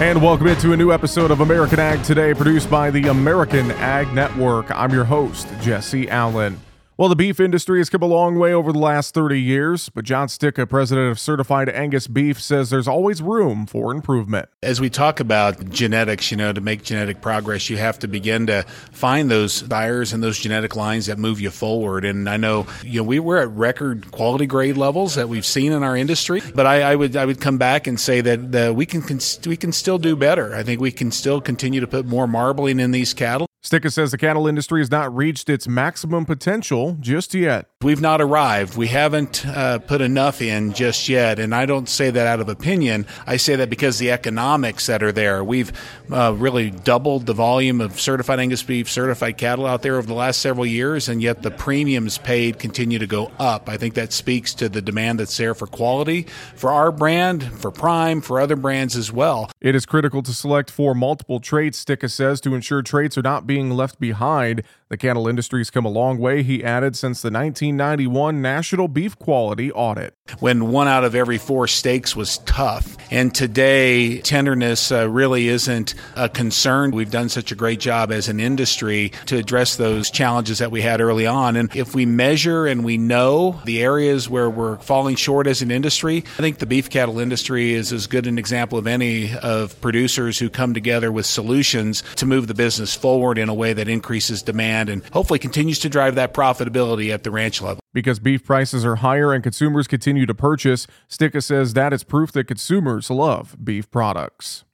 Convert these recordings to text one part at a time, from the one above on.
And welcome into a new episode of American Ag Today, produced by the American Ag Network. I'm your host, Jesse Allen. Well, the beef industry has come a long way over the last 30 years, but John Stika, president of Certified Angus Beef, says there's always room for improvement. As we talk about genetics, you know, to make genetic progress, you have to begin to find those buyers and those genetic lines that move you forward. And I know, you know, we were at record quality grade levels that we've seen in our industry, but I, I would I would come back and say that we can we can still do better. I think we can still continue to put more marbling in these cattle. Stika says the cattle industry has not reached its maximum potential just yet. We've not arrived. We haven't uh, put enough in just yet. And I don't say that out of opinion. I say that because the economics that are there. We've uh, really doubled the volume of certified Angus beef, certified cattle out there over the last several years, and yet the premiums paid continue to go up. I think that speaks to the demand that's there for quality, for our brand, for Prime, for other brands as well. It is critical to select for multiple traits, Stika says, to ensure traits are not being left behind. The cattle industry has come a long way, he added, since the 1991 National Beef Quality Audit. When one out of every four steaks was tough. And today, tenderness uh, really isn't a concern. We've done such a great job as an industry to address those challenges that we had early on. And if we measure and we know the areas where we're falling short as an industry, I think the beef cattle industry is as good an example of any of producers who come together with solutions to move the business forward in a way that increases demand and hopefully continues to drive that profitability at the ranch level. Because beef prices are higher and consumers continue to purchase, Stika says that is proof that consumers love beef products.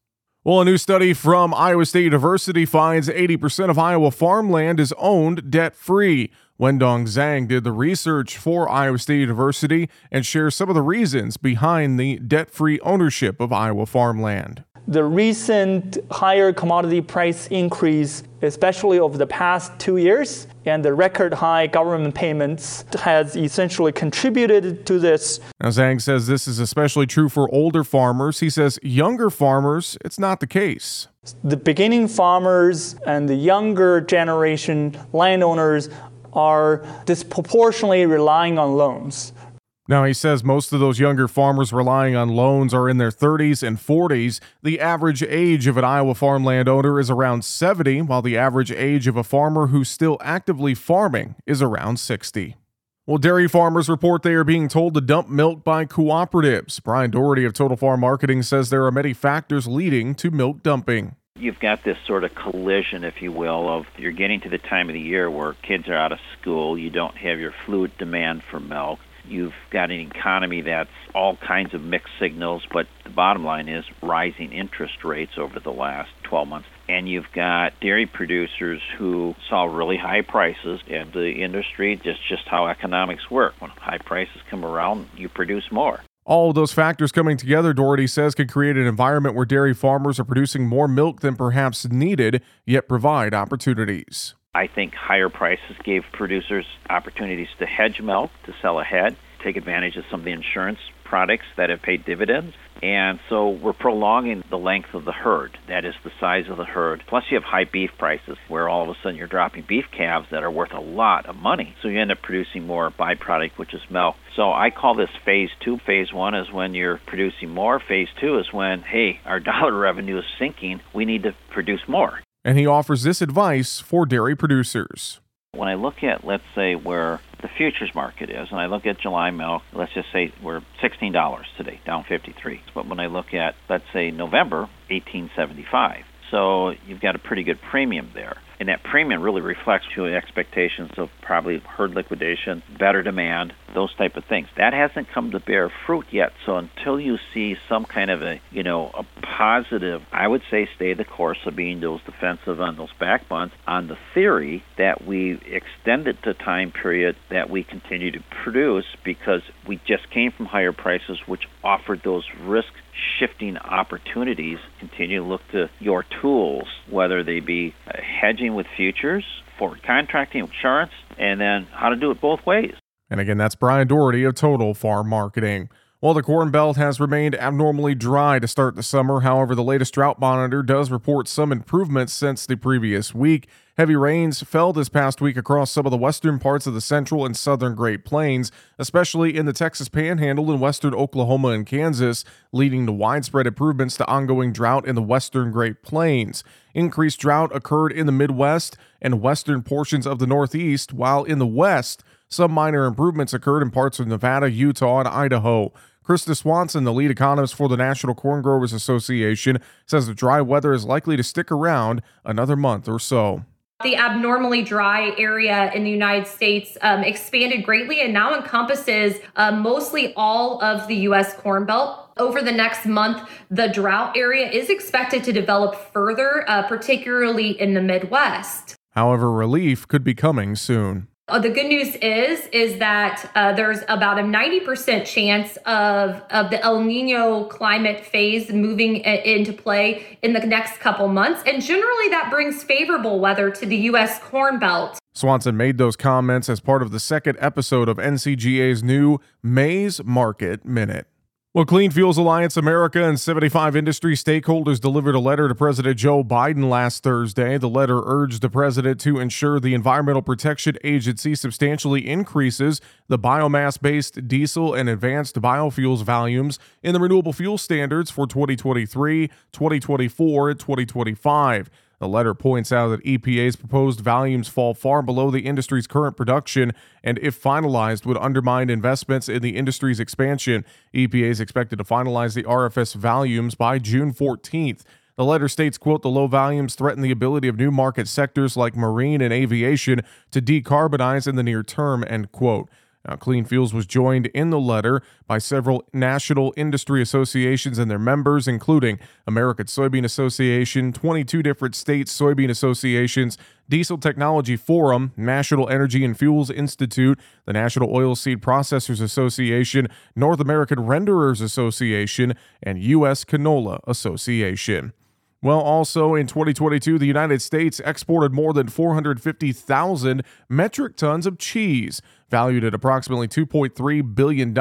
Well, a new study from Iowa State University finds 80% of Iowa farmland is owned debt free. Wendong Zhang did the research for Iowa State University and shares some of the reasons behind the debt free ownership of Iowa farmland. The recent higher commodity price increase, especially over the past two years, and the record high government payments has essentially contributed to this. Now, Zhang says this is especially true for older farmers. He says younger farmers, it's not the case. The beginning farmers and the younger generation landowners are disproportionately relying on loans. Now, he says most of those younger farmers relying on loans are in their 30s and 40s. The average age of an Iowa farmland owner is around 70, while the average age of a farmer who's still actively farming is around 60. Well, dairy farmers report they are being told to dump milk by cooperatives. Brian Doherty of Total Farm Marketing says there are many factors leading to milk dumping. You've got this sort of collision, if you will, of you're getting to the time of the year where kids are out of school, you don't have your fluid demand for milk You've got an economy that's all kinds of mixed signals, but the bottom line is rising interest rates over the last 12 months. And you've got dairy producers who saw really high prices, and the industry just just how economics work. When high prices come around, you produce more. All those factors coming together, Doherty says, could create an environment where dairy farmers are producing more milk than perhaps needed, yet provide opportunities. I think higher prices gave producers opportunities to hedge milk, to sell ahead, take advantage of some of the insurance products that have paid dividends. And so we're prolonging the length of the herd. That is the size of the herd. Plus, you have high beef prices where all of a sudden you're dropping beef calves that are worth a lot of money. So you end up producing more byproduct, which is milk. So I call this phase two. Phase one is when you're producing more. Phase two is when, hey, our dollar revenue is sinking. We need to produce more and he offers this advice for dairy producers. When I look at, let's say, where the futures market is, and I look at July milk, let's just say we're $16 today, down 53. But when I look at, let's say, November, 1875. So you've got a pretty good premium there. And that premium really reflects your expectations of probably herd liquidation, better demand, those type of things. That hasn't come to bear fruit yet. So until you see some kind of a, you know, a positive, I would say stay the course of being those defensive on those back months on the theory that we extended the time period that we continue to produce because we just came from higher prices which offered those risk shifting opportunities. Continue to look to your tools, whether they be uh, hedging with futures, forward contracting, insurance, and then how to do it both ways. And again, that's Brian Doherty of Total Farm Marketing. While the Corn Belt has remained abnormally dry to start the summer, however, the latest drought monitor does report some improvements since the previous week. Heavy rains fell this past week across some of the western parts of the central and southern Great Plains, especially in the Texas Panhandle and western Oklahoma and Kansas, leading to widespread improvements to ongoing drought in the western Great Plains. Increased drought occurred in the Midwest and western portions of the Northeast, while in the West, some minor improvements occurred in parts of Nevada, Utah, and Idaho. Krista Swanson, the lead economist for the National Corn Growers Association, says the dry weather is likely to stick around another month or so. The abnormally dry area in the United States um, expanded greatly and now encompasses uh, mostly all of the U.S. Corn Belt. Over the next month, the drought area is expected to develop further, uh, particularly in the Midwest. However, relief could be coming soon. Uh, the good news is is that uh, there's about a 90% chance of, of the El Nino climate phase moving into play in the next couple months. And generally, that brings favorable weather to the U.S. Corn Belt. Swanson made those comments as part of the second episode of NCGA's new Maize Market Minute. Well, Clean Fuels Alliance America and 75 industry stakeholders delivered a letter to President Joe Biden last Thursday. The letter urged the president to ensure the Environmental Protection Agency substantially increases the biomass based diesel and advanced biofuels volumes in the renewable fuel standards for 2023, 2024, and 2025. The letter points out that EPA's proposed volumes fall far below the industry's current production and, if finalized, would undermine investments in the industry's expansion. EPA is expected to finalize the RFS volumes by June 14th. The letter states, quote, the low volumes threaten the ability of new market sectors like marine and aviation to decarbonize in the near term, end quote. Now, Clean Fuels was joined in the letter by several national industry associations and their members, including American Soybean Association, 22 different state soybean associations, Diesel Technology Forum, National Energy and Fuels Institute, the National Oilseed Processors Association, North American Renderers Association, and U.S. Canola Association. Well, also in 2022, the United States exported more than 450,000 metric tons of cheese, valued at approximately $2.3 billion.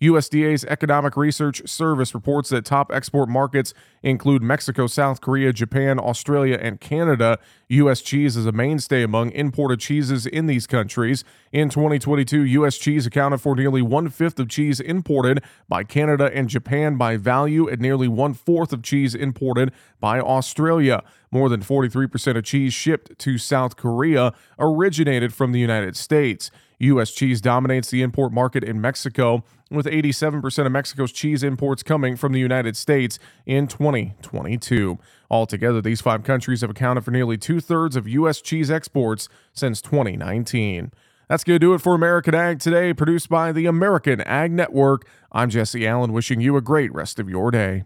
USDA's Economic Research Service reports that top export markets include Mexico, South Korea, Japan, Australia, and Canada. U.S. cheese is a mainstay among imported cheeses in these countries. In 2022, U.S. cheese accounted for nearly one fifth of cheese imported by Canada and Japan by value, and nearly one fourth of cheese imported by Australia. More than 43% of cheese shipped to South Korea originated from the United States. U.S. cheese dominates the import market in Mexico, with 87% of Mexico's cheese imports coming from the United States in 2022. Altogether, these five countries have accounted for nearly two thirds of U.S. cheese exports since 2019. That's going to do it for American Ag today, produced by the American Ag Network. I'm Jesse Allen, wishing you a great rest of your day.